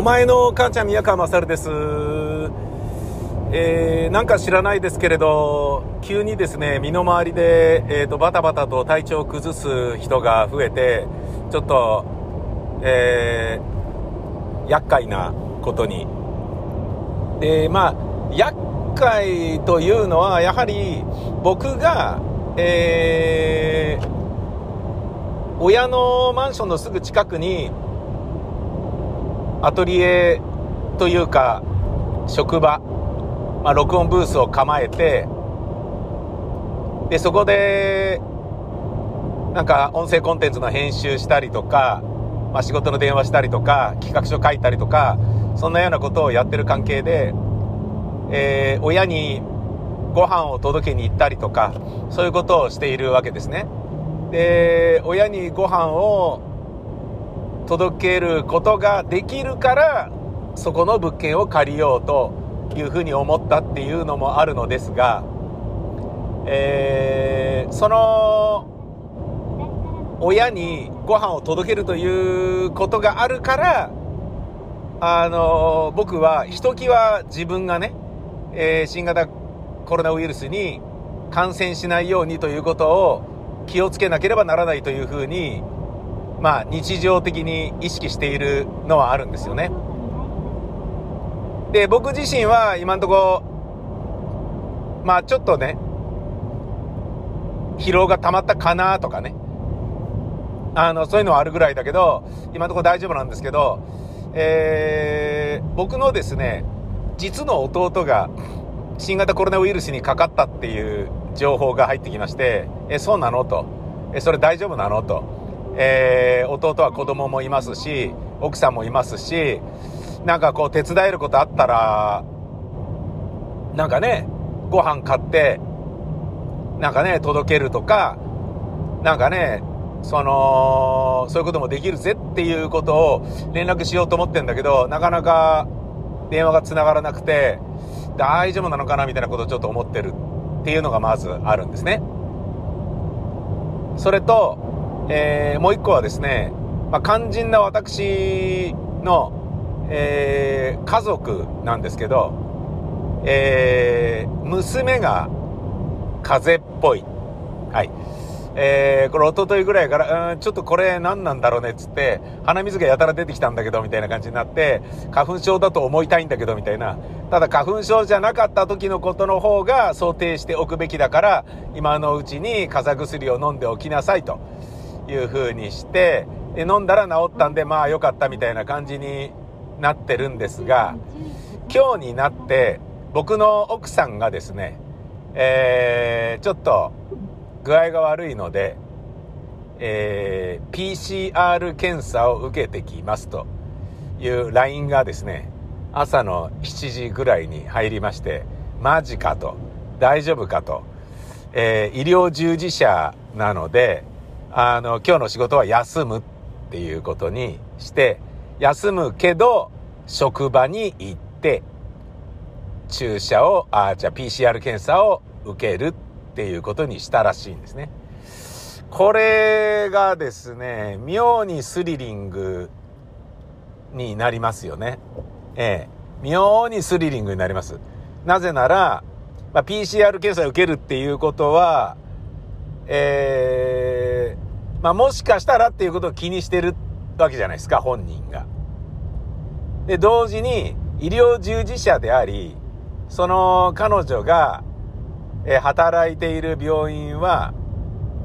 お前の母ちゃん宮川勝です。えー、なんか知らないですけれど、急にですね、身の回りで、えーと、バタバタと体調を崩す人が増えて、ちょっと、えー、厄介なことに。で、まあ、厄介というのは、やはり僕が、えー、親のマンションのすぐ近くに、アトリエというか職場、まあ、録音ブースを構えてでそこでなんか音声コンテンツの編集したりとか、まあ、仕事の電話したりとか企画書書いたりとかそんなようなことをやってる関係で、えー、親にご飯を届けに行ったりとかそういうことをしているわけですね。で親にご飯を届けることができるからそこの物件を借りようというふうに思ったっていうのもあるのですが、えー、その親にご飯を届けるということがあるからあの僕はひときわ自分がね、えー、新型コロナウイルスに感染しないようにということを気をつけなければならないというふうにまあ、日常的に意識しているのはあるんですよね。で、僕自身は今んとこ、まあちょっとね、疲労が溜まったかなとかね。あの、そういうのはあるぐらいだけど、今んとこ大丈夫なんですけど、えー、僕のですね、実の弟が新型コロナウイルスにかかったっていう情報が入ってきまして、え、そうなのと。え、それ大丈夫なのと。えー、弟は子供もいますし、奥さんもいますし、なんかこう手伝えることあったら、なんかね、ご飯買って、なんかね、届けるとか、なんかね、その、そういうこともできるぜっていうことを連絡しようと思ってんだけど、なかなか電話が繋がらなくて、大丈夫なのかなみたいなことをちょっと思ってるっていうのがまずあるんですね。それと、えー、もう一個はですね、まあ、肝心な私の、えー、家族なんですけど、えー、娘が風邪っぽい。はい。えー、これ一昨日ぐらいから、うん、ちょっとこれ何なんだろうねっつって、鼻水がやたら出てきたんだけど、みたいな感じになって、花粉症だと思いたいんだけど、みたいな。ただ花粉症じゃなかった時のことの方が想定しておくべきだから、今のうちに風邪薬を飲んでおきなさいと。いう風にして、飲んだら治ったんで、まあ良かったみたいな感じになってるんですが、今日になって、僕の奥さんがですね、えー、ちょっと具合が悪いので、えー、PCR 検査を受けてきますという LINE がですね、朝の7時ぐらいに入りまして、マジかと、大丈夫かと、えー、医療従事者なので、あの、今日の仕事は休むっていうことにして、休むけど、職場に行って、注射を、あ、じゃあ PCR 検査を受けるっていうことにしたらしいんですね。これがですね、妙にスリリングになりますよね。ええ。妙にスリリングになります。なぜなら、まあ、PCR 検査を受けるっていうことは、えー、まあ、もしかしたらっていうことを気にしてるわけじゃないですか、本人が。で、同時に医療従事者であり、その彼女が、え、働いている病院は、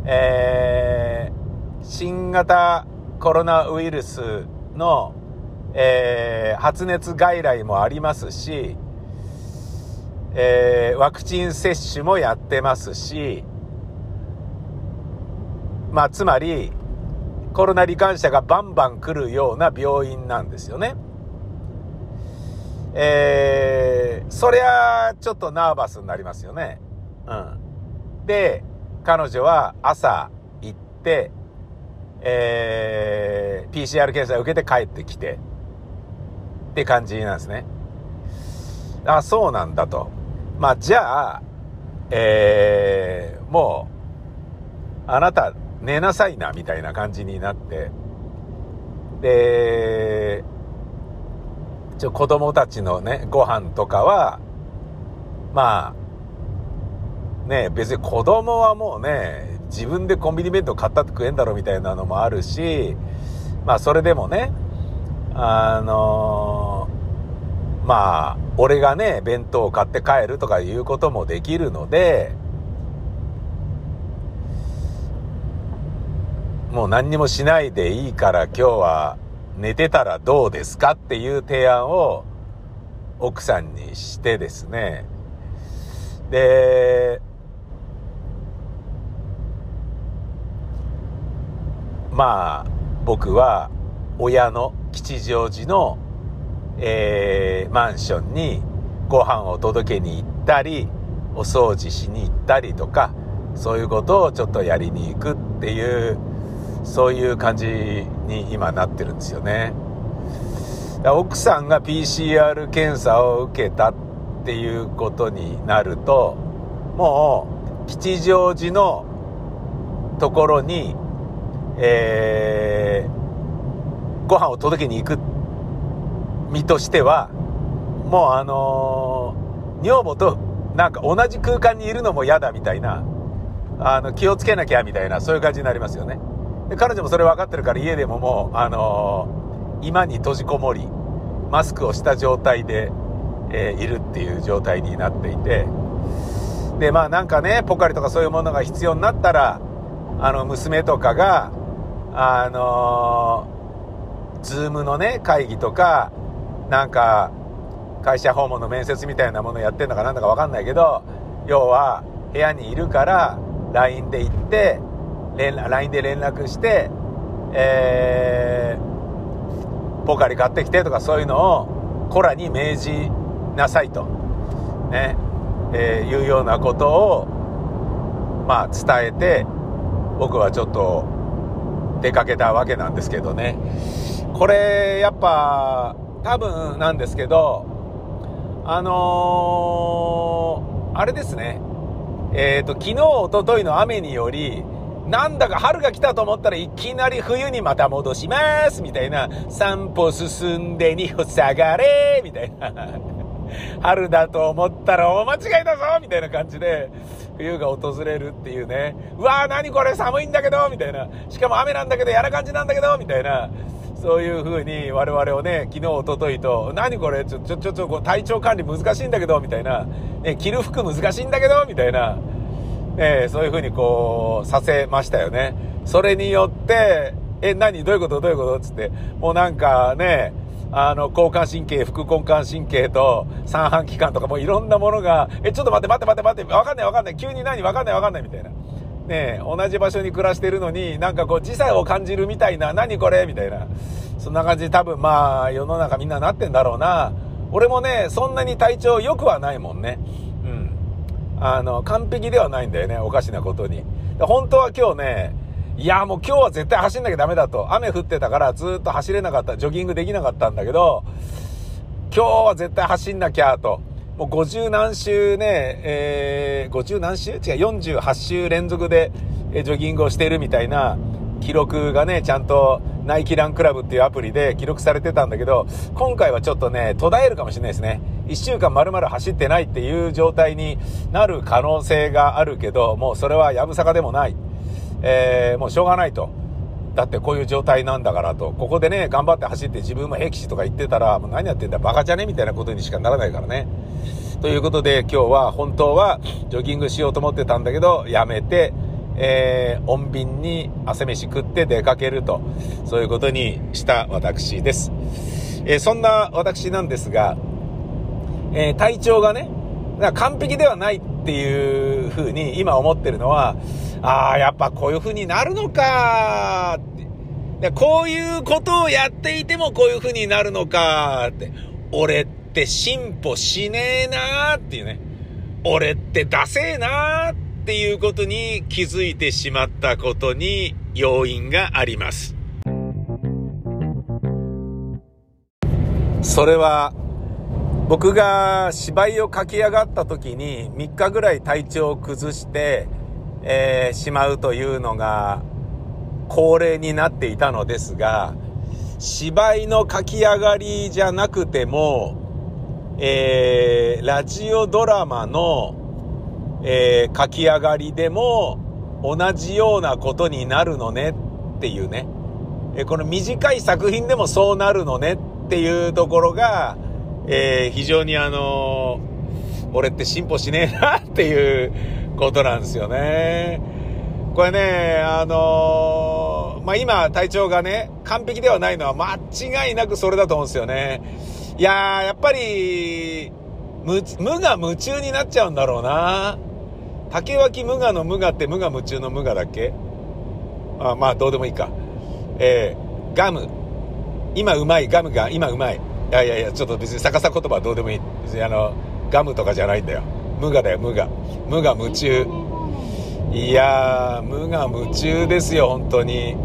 えー、新型コロナウイルスの、えー、発熱外来もありますし、えー、ワクチン接種もやってますし、まあ、つまり、コロナ罹患者がバンバン来るような病院なんですよね。えー、そりゃ、ちょっとナーバスになりますよね。うん。で、彼女は朝行って、えー、PCR 検査を受けて帰ってきて、って感じなんですね。あ、そうなんだと。まあ、じゃあ、えー、もう、あなた寝なさいな、みたいな感じになって、で、ちょ、子供たちのね、ご飯とかは、まあ、ね、別に子供はもうね、自分でコンビニ弁当買ったって食えんだろみたいなのもあるし、まあそれでもね、あの、まあ、俺がね、弁当を買って帰るとかいうこともできるので、もう何にもしないでいいから今日は寝てたらどうですかっていう提案を奥さんにしてですね。で、まあ、僕は親の吉祥寺の、えー、マンションにご飯を届けに行ったり、お掃除しに行ったりとか、そういうことをちょっとやりに行くっていうそういう感じに今なってるんですよね。奥さんが PCR 検査を受けたっていうことになると、もう吉祥寺のところに、えー、ご飯を届けに行く身としては、もうあのー、女房となんか同じ空間にいるのも嫌だみたいな、あの、気をつけなきゃみたいな、そういう感じになりますよね。で彼女もそれ分かってるから家でももう、あのー、今に閉じこもり、マスクをした状態で、えー、いるっていう状態になっていて、で、まあなんかね、ポカリとかそういうものが必要になったら、あの、娘とかが、あのー、ズームのね、会議とか、なんか、会社訪問の面接みたいなものやってんのかなんだかわかんないけど、要は、部屋にいるから、LINE で行って、LINE で連絡して、えー、ポカリ買ってきてとかそういうのをコラに命じなさいと、ね、えー、いうようなことを、まあ、伝えて、僕はちょっと出かけたわけなんですけどね。これ、やっぱ、多分なんですけど、あのー、あれですね。えっ、ー、と、昨日、おとといの雨により、なんだか春が来たと思ったらいきなり冬にまた戻しますみたいな、散歩進んで2歩下がれみたいな。春だと思ったら大間違いだぞみたいな感じで、冬が訪れるっていうね。うわー何これ寒いんだけどみたいな。しかも雨なんだけど、やら感じなんだけどみたいな。そういう風に我々をね、昨日、おとといと、何これ？ちょ、ちょ、ちょ、ちょ、体調管理難しいんだけどみたいな。ね、着る服難しいんだけどみたいな。えー、そういう風にこう、させましたよね。それによって、え、何？どういうこと？どういうこと？つって、もうなんかね、あの、交感神経、副交感神経と三半規管とかもういろんなものが、え、ちょっと待って待って待って待って、わかんないわかんない、急に何？わかんないわかんないみたいな。ね同じ場所に暮らしてるのに、なんかこう時差を感じるみたいな、何これ？みたいな。そんな感じで多分まあ、世の中みんななってんだろうな。俺もね、そんなに体調良くはないもんね。あの、完璧ではないんだよね、おかしなことに。本当は今日ね、いや、もう今日は絶対走んなきゃダメだと。雨降ってたからずっと走れなかった、ジョギングできなかったんだけど、今日は絶対走んなきゃと。もう50何週ね、えー、50何週違う、48週連続でジョギングをしてるみたいな記録がね、ちゃんとナイキランクラブっていうアプリで記録されてたんだけど、今回はちょっとね、途絶えるかもしれないですね。1週間丸々走ってないっていう状態になる可能性があるけど、もうそれはやぶさかでもない。えー、もうしょうがないと。だってこういう状態なんだからと。ここでね、頑張って走って自分も僻地とか言ってたら、もう何やってんだバカじゃねみたいなことにしかならないからね。ということで今日は本当はジョギングしようと思ってたんだけど、やめて、えー、穏便に汗飯食って出かけると、そういうことにした私です。えー、そんな私なんですが、えー、体調がね、完璧ではないっていう風に今思ってるのは、ああ、やっぱこういう風になるのかでこういうことをやっていてもこういう風になるのかって。俺って進歩しねえなーっていうね。俺ってダセえなーっていうことに気づいてしまったことに要因があります。それは僕が芝居を書き上がった時に3日ぐらい体調を崩して、えー、しまうというのが恒例になっていたのですが、芝居の書き上がりじゃなくても、えー、ラジオドラマの、えー、書き上がりでも同じようなことになるのねっていうね。えー、この短い作品でもそうなるのねっていうところが、えー、非常にあの俺って進歩しねえなっていうことなんですよね。これね、あのまあ、今体調がね、完璧ではないのは間違いなくそれだと思うんですよね。いやー、やっぱり、無、無我夢中になっちゃうんだろうな。竹脇無我の無我って無我夢中の無我だっけ？あまあ、どうでもいいか。えー、ガム。今うまい、ガムが今うまい。いやいやいや、ちょっと別に逆さ言葉はどうでもいい。別にあの、ガムとかじゃないんだよ。無我だよ、無我。無我夢中。いやー、無我夢中ですよ、本当に。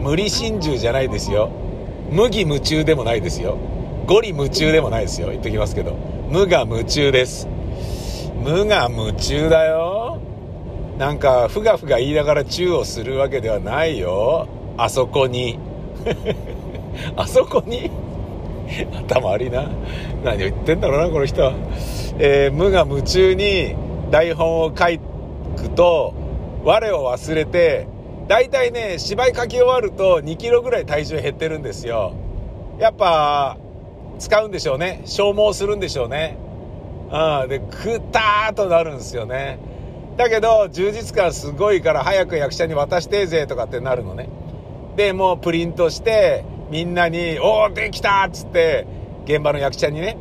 無理心中じゃないですよ。麦夢中でもないですよ。ゴリ夢中でもないですよ。言っときますけど。無我夢中です。無我夢中だよ。なんか、ふがふが言いながらチューをするわけではないよ。あそこに。あそこに？頭悪いな。何を言ってんだろうな、この人は。えー、無我夢中に台本を書くと、我を忘れて、大体ね、芝居書き終わると2キロぐらい体重減ってるんですよ。やっぱ、使うんでしょうね。消耗するんでしょうね。うん。で、くたーとなるんですよね。だけど、充実感すごいから早く役者に渡してぜとかってなるのね。で、もうプリントして、みんなに、おー、できたっつって、現場の役者にね、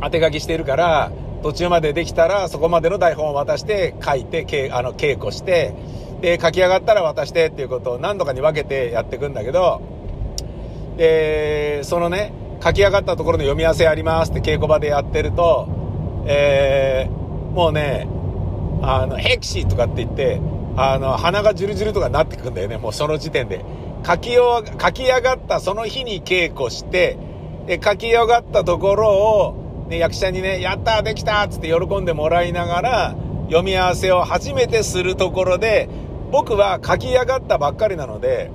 当て書きしてるから、途中までできたら、そこまでの台本を渡して、書いて、けあの稽古して、で、書き上がったら渡してっていうことを何度かに分けてやっていくんだけど、で、そのね、書き上がったところの読み合わせありますって稽古場でやってると、えー、もうね、あの、ヘクシーとかって言って、あの、鼻がジュルジュルとかなってくんだよね、もうその時点で。書き書き上がったその日に稽古して、で、書き上がったところを、ね、役者にね、やったできたっつって喜んでもらいながら、読み合わせを初めてするところで、僕は書き上がったばっかりなので、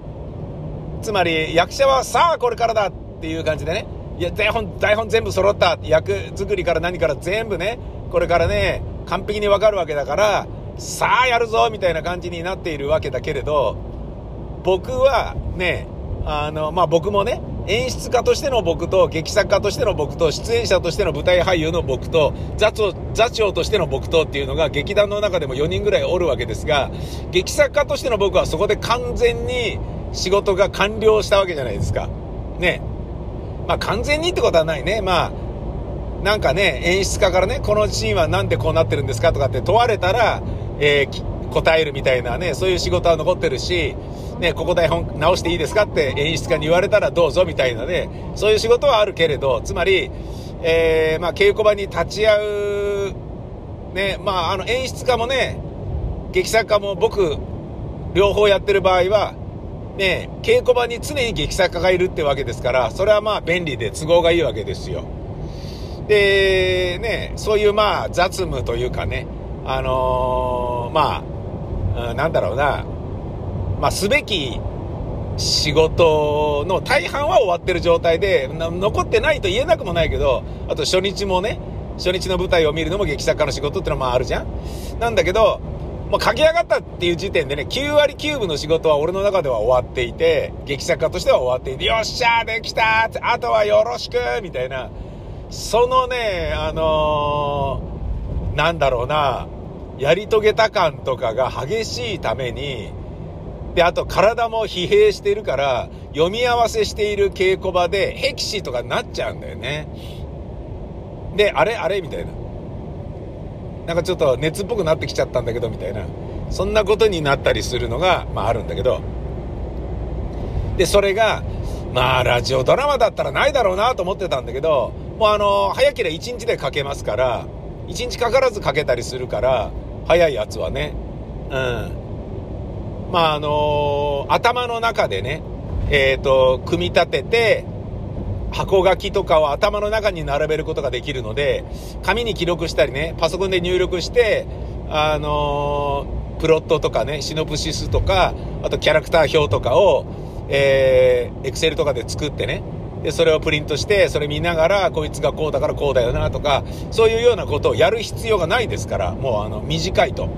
つまり役者はさあこれからだっていう感じでね、いや、台本、台本全部揃った。役作りから何から全部ね、これからね、完璧にわかるわけだから、さあやるぞみたいな感じになっているわけだけれど、僕はね、あの、まあ、僕もね、演出家としての僕と、劇作家としての僕と、出演者としての舞台俳優の僕と、座長、座長としての僕とっていうのが劇団の中でも4人ぐらいおるわけですが、劇作家としての僕はそこで完全に仕事が完了したわけじゃないですか。ね。まあ完全にってことはないね。まあ、なんかね、演出家からね、このシーンはなんでこうなってるんですかとかって問われたら、えー、答えるみたいなね、そういう仕事は残ってるし、ね、ここ台本直していいですかって演出家に言われたらどうぞみたいなね、そういう仕事はあるけれど、つまり、えー、まあ、稽古場に立ち会う、ね、まあ、あの、演出家もね、劇作家も僕、両方やってる場合は、ね、稽古場に常に劇作家がいるってわけですから、それはまあ便利で都合がいいわけですよ。で、ね、そういうまあ雑務というかね、あのー、まあ、なんだろうな、まあ、すべき仕事の大半は終わってる状態で、残ってないと言えなくもないけど、あと初日もね、初日の舞台を見るのも劇作家の仕事ってのもあるじゃん。なんだけど、もう書き上がったっていう時点でね、9割9分の仕事は俺の中では終わっていて、劇作家としては終わっていて、よっしゃーできたーあとはよろしくみたいな、そのね、あのー、なんだろうな、やり遂げた感とかが激しいために、で、あと体も疲弊してるから、読み合わせしている稽古場で、ヘキシとかになっちゃうんだよね。で、あれあれみたいな。なんかちょっと熱っぽくなってきちゃったんだけど、みたいな。そんなことになったりするのが、まああるんだけど。で、それが、まあラジオドラマだったらないだろうなと思ってたんだけど、もうあの、早ければ1日で書けますから、1日かからず書けたりするから、早いやつはね。うん。まあ、あのー、頭の中でね、えっ、ー、と、組み立てて、箱書きとかを頭の中に並べることができるので、紙に記録したりね、パソコンで入力して、あのー、プロットとかね、シノプシスとか、あとキャラクター表とかを、え、エクセルとかで作ってね、で、それをプリントして、それ見ながら、こいつがこうだからこうだよなとか、そういうようなことをやる必要がないですから、もうあの、短いと。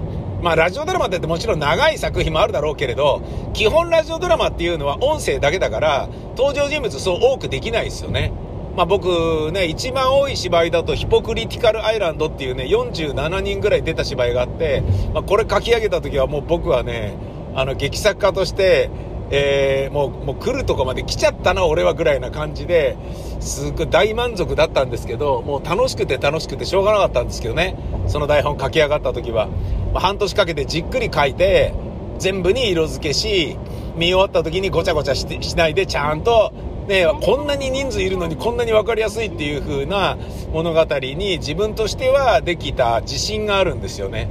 まあ、ラジオドラマってもちろん長い作品もあるだろうけれど、基本ラジオドラマっていうのは音声だけだから、登場人物そう多くできないですよね。まあ、僕ね、一番多い芝居だとヒポクリティカルアイランドっていうね、47人ぐらい出た芝居があって、まあ、これ書き上げた時はもう僕はね、あの、劇作家として、えー、もう、もう来るとこまで来ちゃったな、俺はぐらいな感じで、すっごい大満足だったんですけど、もう楽しくて楽しくてしょうがなかったんですけどね、その台本書き上がった時は。まあ、半年かけてじっくり書いて、全部に色付けし、見終わった時にごちゃごちゃししないで、ちゃんと、ね、こんなに人数いるのにこんなに分かりやすいっていう風な物語に自分としてはできた自信があるんですよね。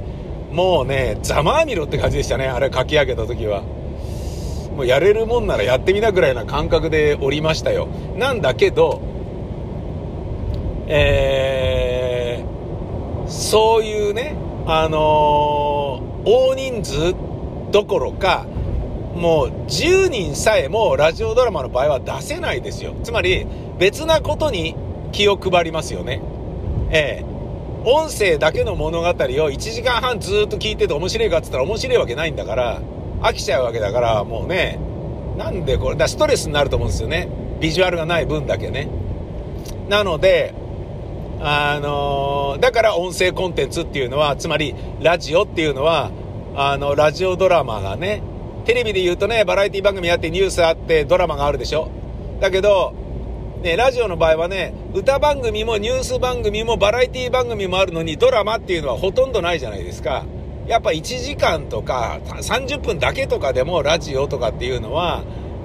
もうね、ざまあみろって感じでしたね、あれ書き上げた時は。もうやれるもんならやってみなぐらいな感覚でおりましたよ。なんだけど、えー、そういうね、あのー、大人数どころか、もう10人さえもラジオドラマの場合は出せないですよ。つまり別なことに気を配りますよね。ええ音声だけの物語を1時間半ずっと聞いてて面白いかって言ったら面白いわけないんだから、飽きちゃうわけだから、もうね、なんでこれ、だストレスになると思うんですよね。ビジュアルがない分だけね。なので、あのー、だから音声コンテンツっていうのは、つまりラジオっていうのは、あの、ラジオドラマがね、テレビで言うとね、バラエティ番組あってニュースあってドラマがあるでしょだけど、ね、ラジオの場合はね、歌番組もニュース番組もバラエティ番組もあるのにドラマっていうのはほとんどないじゃないですか。やっぱ1時間とか30分だけとかでもラジオとかっていうのは、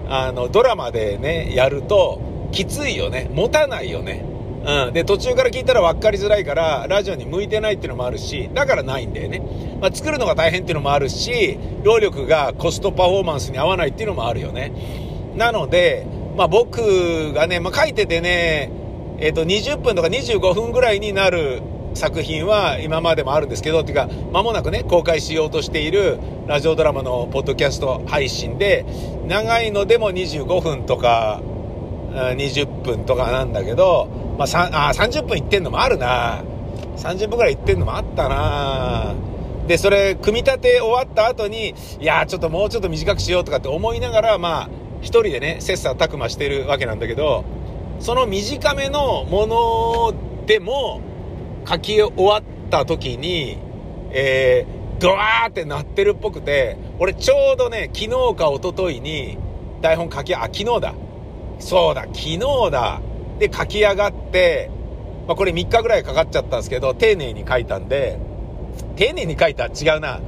あの、ドラマでね、やるときついよね。持たないよね。うん。で、途中から聞いたら分かりづらいから、ラジオに向いてないっていうのもあるし、だからないんだよね。まあ、作るのが大変っていうのもあるし、労力がコストパフォーマンスに合わないっていうのもあるよね。なので、まあ、僕がね、まあ、書いててね、えっ、と、20分とか25分ぐらいになる作品は今までもあるんですけど、っていうか、間もなくね、公開しようとしているラジオドラマのポッドキャスト配信で、長いのでも25分とか、20分とかなんだけど、まあ、あ30分いってんのもあるな。30分くらいいってんのもあったな。で、それ、組み立て終わった後に、いやちょっともうちょっと短くしようとかって思いながら、まあ、一人でね、切磋琢磨してるわけなんだけど、その短めのものでも、書き終わった時に、えー、ドワーってなってるっぽくて、俺ちょうどね、昨日か一昨日に台本書き、あ、昨日だ。そうだ、昨日だ。で、書き上がって、まあ、これ3日ぐらいかかっちゃったんですけど、丁寧に書いたんで、丁寧に書いた違うな。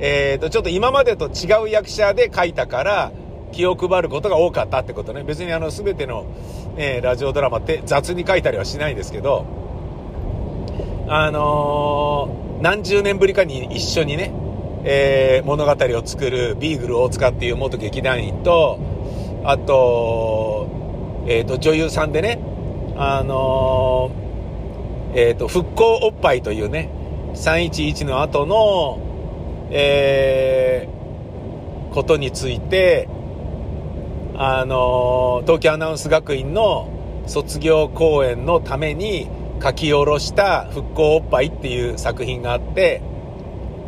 えっ、ー、と、ちょっと今までと違う役者で書いたから、気を配ることが多かったってことね。別にあの、全ての、ね、ラジオドラマって雑に書いたりはしないんですけど、あのー、何十年ぶりかに一緒にね、えー、物語を作るビーグル大塚っていう元劇団員と、あと、えっ、ー、と、女優さんでね、あのえっ、と、復興おっぱいというね、311の後の、えー、ことについて、あの東京アナウンス学院の卒業公演のために書き下ろした復興おっぱいっていう作品があって、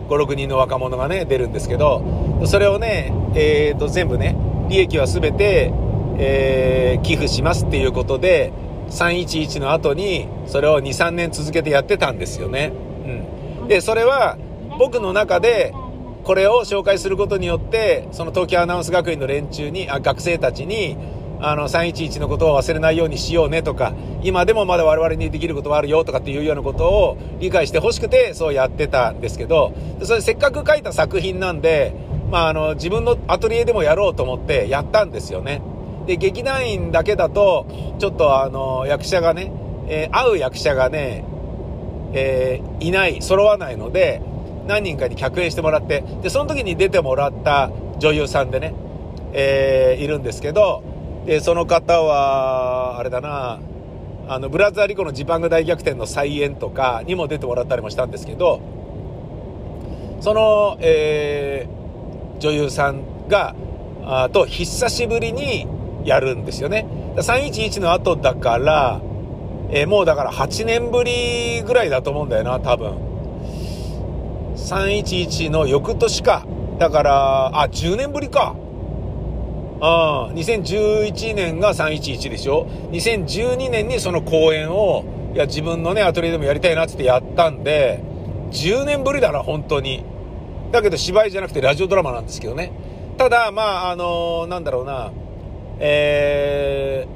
5、6人の若者がね、出るんですけど、それをね、えっ、ー、と、全部ね、利益は全て、えー、寄付しますっていうことで、311の後に、それを2、3年続けてやってたんですよね。うん。で、それは、僕の中で、これを紹介することによって、その東京アナウンス学院の連中に、あ、学生たちに、あの、311のことを忘れないようにしようねとか、今でもまだ我々にできることはあるよとかっていうようなことを理解してほしくて、そうやってたんですけど、それせっかく書いた作品なんで、まあ、あの、自分のアトリエでもやろうと思ってやったんですよね。で、劇団員だけだと、ちょっとあの、役者がね、えー、会う役者がね、えー、いない、揃わないので、何人かに客演してもらって、で、その時に出てもらった女優さんでね、えー、いるんですけど、で、その方は、あれだな、あの、ブラザーリコのジパング大逆転の再演とかにも出てもらったりもしたんですけど、その、えー、女優さんが、あと久しぶりにやるんですよね。311の後だから、えー、もうだから8年ぶりぐらいだと思うんだよな、多分。311の翌年か。だから、あ、10年ぶりか。うん、2011年が311でしょ ?2012 年にその公演を、いや、自分のね、アトリエでもやりたいなってやったんで、10年ぶりだな、本当に。だけど芝居じゃなくてラジオドラマなんですけどね。ただ、まあ、あのー、なんだろうな、え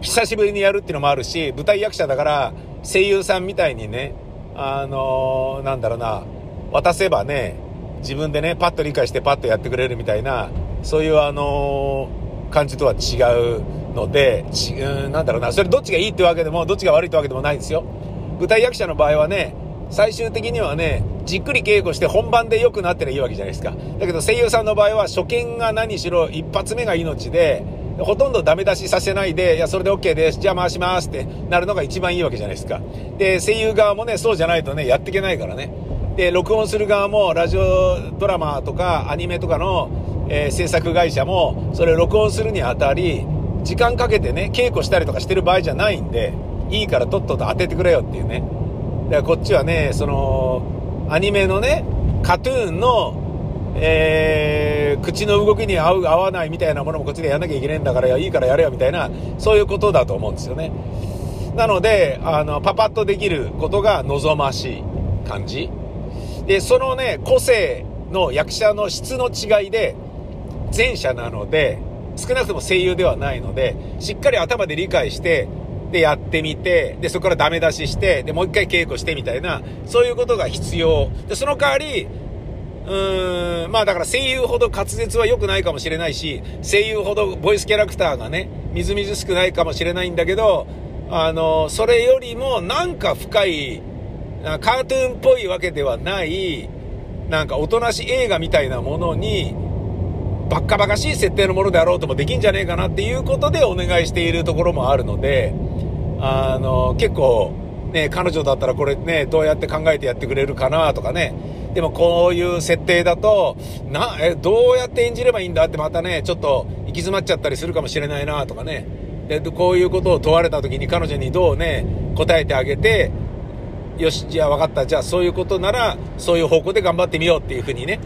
ー、久しぶりにやるっていうのもあるし、舞台役者だから声優さんみたいにね、あのー、なんだろうな、渡せばね、自分でね、パッと理解してパッとやってくれるみたいな、そういうあの、感じとは違うので、ちうん、なんだろうな、それどっちがいいってわけでも、どっちが悪いってわけでもないですよ。舞台役者の場合はね、最終的にはね、じっくり稽古して本番で良くなってりゃいいわけじゃないですか。だけど声優さんの場合は初見が何しろ一発目が命で、ほとんどダメ出しさせないで、いや、それで OK です。じゃあ回しますってなるのが一番いいわけじゃないですか。で、声優側もね、そうじゃないとね、やっていけないからね。で、録音する側も、ラジオドラマとかアニメとかの、えー、制作会社も、それを録音するにあたり、時間かけてね、稽古したりとかしてる場合じゃないんで、いいからとっとと当ててくれよっていうね。だからこっちはね、その、アニメのね、カトゥーンの、えー、口の動きに合う合わないみたいなものもこっちでやんなきゃいけないんだからいいからやれよみたいなそういうことだと思うんですよねなのであのパパッとできることが望ましい感じでそのね個性の役者の質の違いで前者なので少なくとも声優ではないのでしっかり頭で理解してでやってみてでそこからダメ出ししてでもう一回稽古してみたいなそういうことが必要。でその代わりうーん、まあだから声優ほど滑舌は良くないかもしれないし、声優ほどボイスキャラクターがね、みずみずしくないかもしれないんだけど、あの、それよりもなんか深い、カートゥーンっぽいわけではない、なんかおとなし映画みたいなものに、バッカバカしい設定のものであろうともできんじゃねえかなっていうことでお願いしているところもあるので、あの、結構、ね、彼女だったらこれね、どうやって考えてやってくれるかなとかね、でもこういう設定だと、な、え、どうやって演じればいいんだってまたね、ちょっと行き詰まっちゃったりするかもしれないなとかね。で、こういうことを問われた時に彼女にどうね、答えてあげて、よし、じゃあ分かった。じゃあそういうことなら、そういう方向で頑張ってみようっていうふうにね、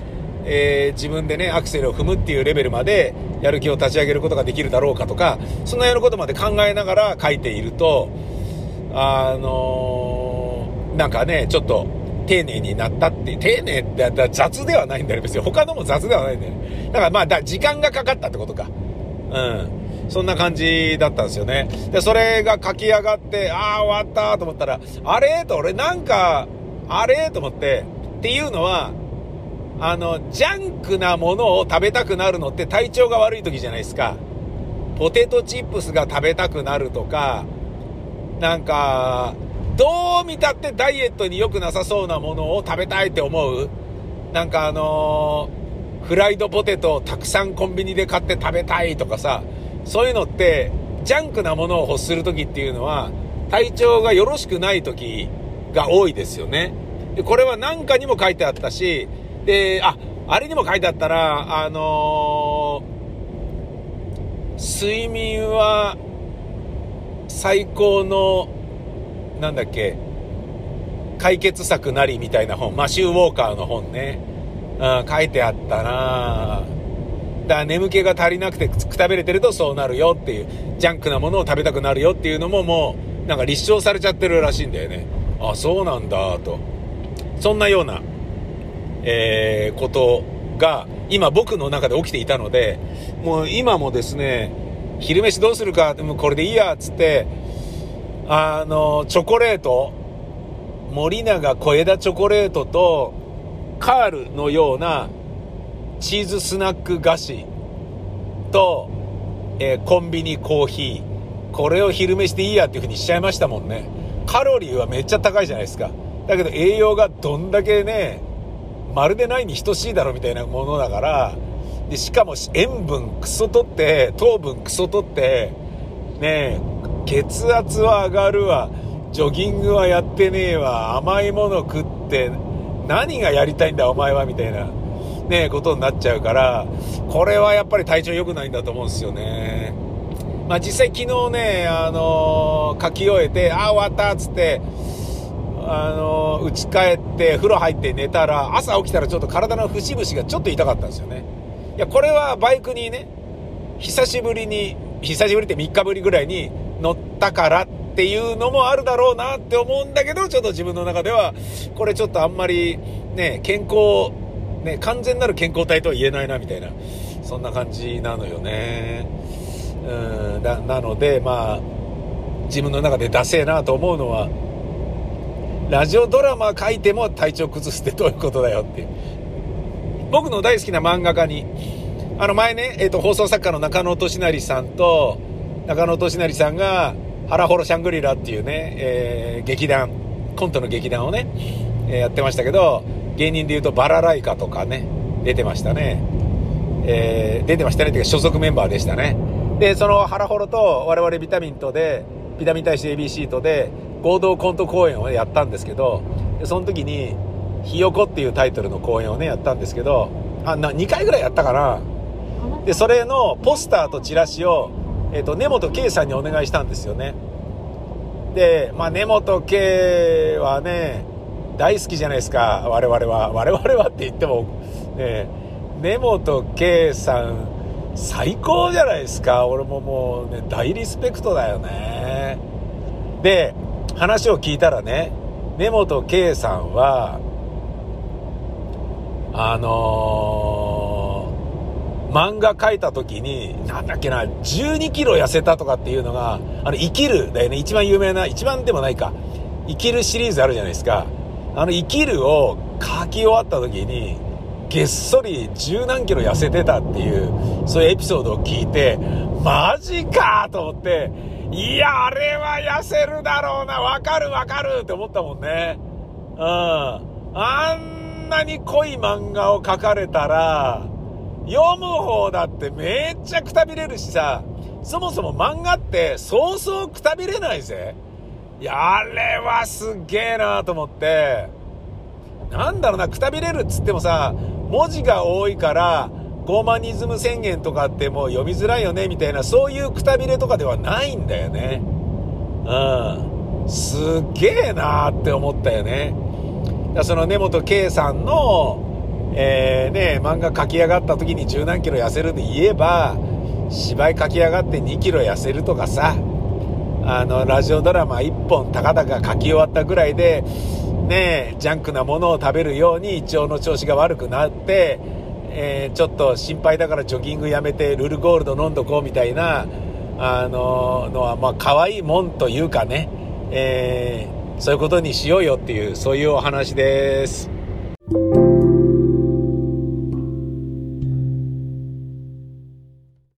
えー、自分でね、アクセルを踏むっていうレベルまでやる気を立ち上げることができるだろうかとか、そのようなことまで考えながら書いていると、あのー、なんかね、ちょっと、丁寧になったって、丁寧ってやったら雑ではないんだよ、別に。他のも雑ではないんだよ。だからまあ、だ時間がかかったってことか。うん。そんな感じだったんですよね。で、それが書き上がって、ああ、終わったと思ったら、あれと俺なんか、あれと思って、っていうのは、あの、ジャンクなものを食べたくなるのって体調が悪い時じゃないですか。ポテトチップスが食べたくなるとか、なんか、どう見たってダイエットに良くなさそうなものを食べたいって思う？なんかあのー、フライドポテトをたくさんコンビニで買って食べたいとかさ、そういうのって、ジャンクなものを欲する時っていうのは、体調がよろしくない時が多いですよね。で、これは何かにも書いてあったし、で、あ、あれにも書いてあったら、あのー、睡眠は最高のなんだっけ、解決策なりみたいな本、マシュー・ウォーカーの本ね。うん、書いてあったなだから眠気が足りなくてくたべれてるとそうなるよっていう、ジャンクなものを食べたくなるよっていうのももう、なんか立証されちゃってるらしいんだよね。あ、そうなんだ、と。そんなような、えー、ことが、今僕の中で起きていたので、もう今もですね、昼飯どうするか、でもこれでいいや、つって、あの、チョコレート、森永小枝チョコレートと、カールのようなチーズスナック菓子と、えー、コンビニコーヒー、これを昼飯でいいやっていう風にしちゃいましたもんね。カロリーはめっちゃ高いじゃないですか。だけど栄養がどんだけね、まるでないに等しいだろみたいなものだから、で、しかも塩分クソ取って、糖分クソ取って、ね血圧は上がるわジョギングはやってねえわ甘いもの食って何がやりたいんだお前はみたいなね、ことになっちゃうから、これはやっぱり体調良くないんだと思うんですよね。まあ実際昨日ね、あのー、書き終えて、ああ、終わったっつって、あのー、家帰って風呂入って寝たら、朝起きたらちょっと体の節々がちょっと痛かったんですよね。いや、これはバイクにね、久しぶりに、久しぶりって3日ぶりぐらいに乗ったからっていうのもあるだろうなって思うんだけど、ちょっと自分の中では、これちょっとあんまりね、健康、ね、完全なる健康体とは言えないなみたいな、そんな感じなのよね。うん、ななので、まあ、自分の中でダセえなと思うのは、ラジオドラマ書いても体調崩すってどういうことだよって。僕の大好きな漫画家に、あの前ね、えっ、ー、と、放送作家の中野俊成さんと、中野俊成さんが、ハラホロシャングリラっていうね、えー、劇団、コントの劇団をね、えー、やってましたけど、芸人で言うとバラライカとかね、出てましたね。えー、出てましたねっていうか所属メンバーでしたね。で、そのハラホロと我々ビタミンとで、ビタミン対して ABC とで合同コント公演を、ね、やったんですけど、その時に、ひよこっていうタイトルの公演をね、やったんですけど、あ、な、2回ぐらいやったかな。で、それのポスターとチラシを、えっ、ー、と、根本圭さんにお願いしたんですよね。で、まあ、根本圭はね、大好きじゃないですか、我々は。我々はって言っても、ね、根本圭さん、最高じゃないですか。俺ももうね、大リスペクトだよね。で、話を聞いたらね、根本圭さんは、あのー、漫画描いた時に、なんだっけな、12キロ痩せたとかっていうのが、あの、生きるだよね。一番有名な、一番でもないか。生きるシリーズあるじゃないですか。あの、生きるを書き終わった時に、げっそり十何キロ痩せてたっていう、そういうエピソードを聞いて、マジかと思って、いや、あれは痩せるだろうな、わかるわかるって思ったもんね。うん。あんなに濃い漫画を描かれたら、読む方だってめっちゃくたびれるしさ、そもそも漫画ってそうそうくたびれないぜ。いや、あれはすっげえなと思って、なんだろうな、くたびれるっつってもさ、文字が多いから、ゴーマニズム宣言とかってもう読みづらいよね、みたいな、そういうくたびれとかではないんだよね。うん。すげえなーって思ったよね。その根本圭さんの、えー、ね、漫画書き上がった時に十何キロ痩せるで言えば、芝居書き上がって2キロ痩せるとかさ、あの、ラジオドラマ1本たかだか書き終わったぐらいで、ねジャンクなものを食べるように胃腸の調子が悪くなって、えー、ちょっと心配だからジョギングやめてルルゴールド飲んどこうみたいな、あののは、まあ、可愛いもんというかね、えー、そういうことにしようよっていう、そういうお話です。